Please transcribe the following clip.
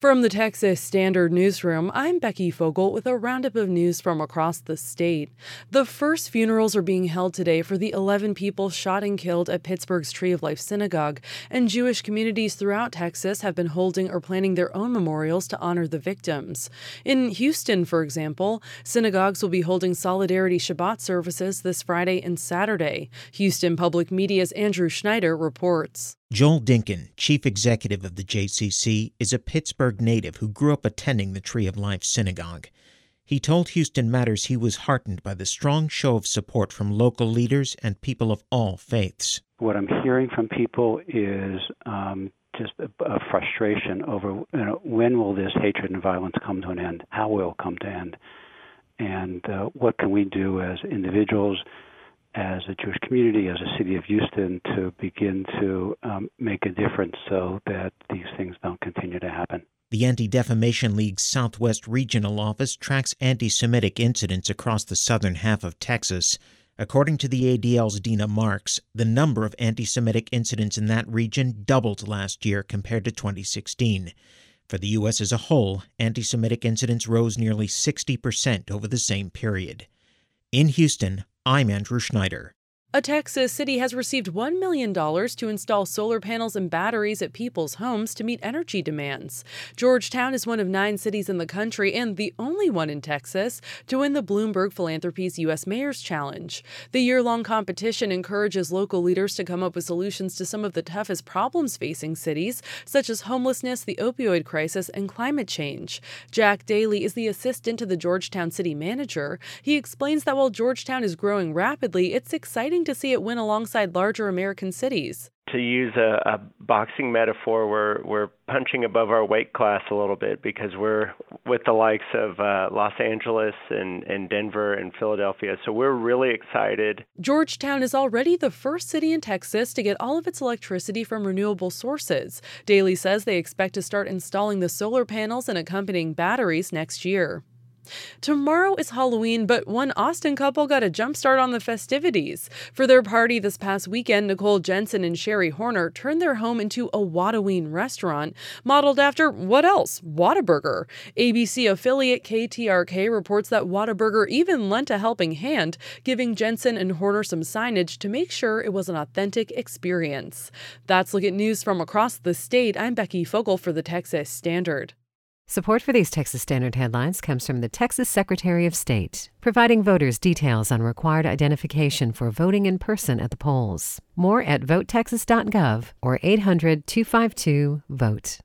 From the Texas Standard Newsroom, I'm Becky Fogel with a roundup of news from across the state. The first funerals are being held today for the 11 people shot and killed at Pittsburgh's Tree of Life Synagogue, and Jewish communities throughout Texas have been holding or planning their own memorials to honor the victims. In Houston, for example, synagogues will be holding Solidarity Shabbat services this Friday and Saturday. Houston Public Media's Andrew Schneider reports. Joel Dinkin, chief executive of the JCC, is a Pittsburgh native who grew up attending the Tree of Life Synagogue. He told Houston Matters he was heartened by the strong show of support from local leaders and people of all faiths. What I'm hearing from people is um, just a, a, frustration over you know, when will this hatred and violence come to an end? How will it come to end? And uh, what can we do as individuals? As a Jewish community, as a city of Houston, to begin to um, make a difference so that these things don't continue to happen. The Anti Defamation League's Southwest Regional Office tracks anti Semitic incidents across the southern half of Texas. According to the ADL's Dena Marks, the number of anti Semitic incidents in that region doubled last year compared to 2016. For the U.S. as a whole, anti Semitic incidents rose nearly 60% over the same period. In Houston, I'm Andrew Schneider. A Texas city has received $1 million to install solar panels and batteries at people's homes to meet energy demands. Georgetown is one of nine cities in the country and the only one in Texas to win the Bloomberg Philanthropies U.S. Mayor's Challenge. The year long competition encourages local leaders to come up with solutions to some of the toughest problems facing cities, such as homelessness, the opioid crisis, and climate change. Jack Daly is the assistant to the Georgetown city manager. He explains that while Georgetown is growing rapidly, it's exciting to see it win alongside larger American cities. To use a, a boxing metaphor, we're we're punching above our weight class a little bit because we're with the likes of uh, Los Angeles and, and Denver and Philadelphia. So we're really excited. Georgetown is already the first city in Texas to get all of its electricity from renewable sources. Daly says they expect to start installing the solar panels and accompanying batteries next year. Tomorrow is Halloween, but one Austin couple got a jump start on the festivities. For their party this past weekend, Nicole Jensen and Sherry Horner turned their home into a Whataburger restaurant, modeled after what else? Whataburger. ABC affiliate KTRK reports that Whataburger even lent a helping hand, giving Jensen and Horner some signage to make sure it was an authentic experience. That's Look at News from across the state. I'm Becky Fogel for the Texas Standard. Support for these Texas Standard headlines comes from the Texas Secretary of State, providing voters details on required identification for voting in person at the polls. More at votetexas.gov or 800 252 VOTE.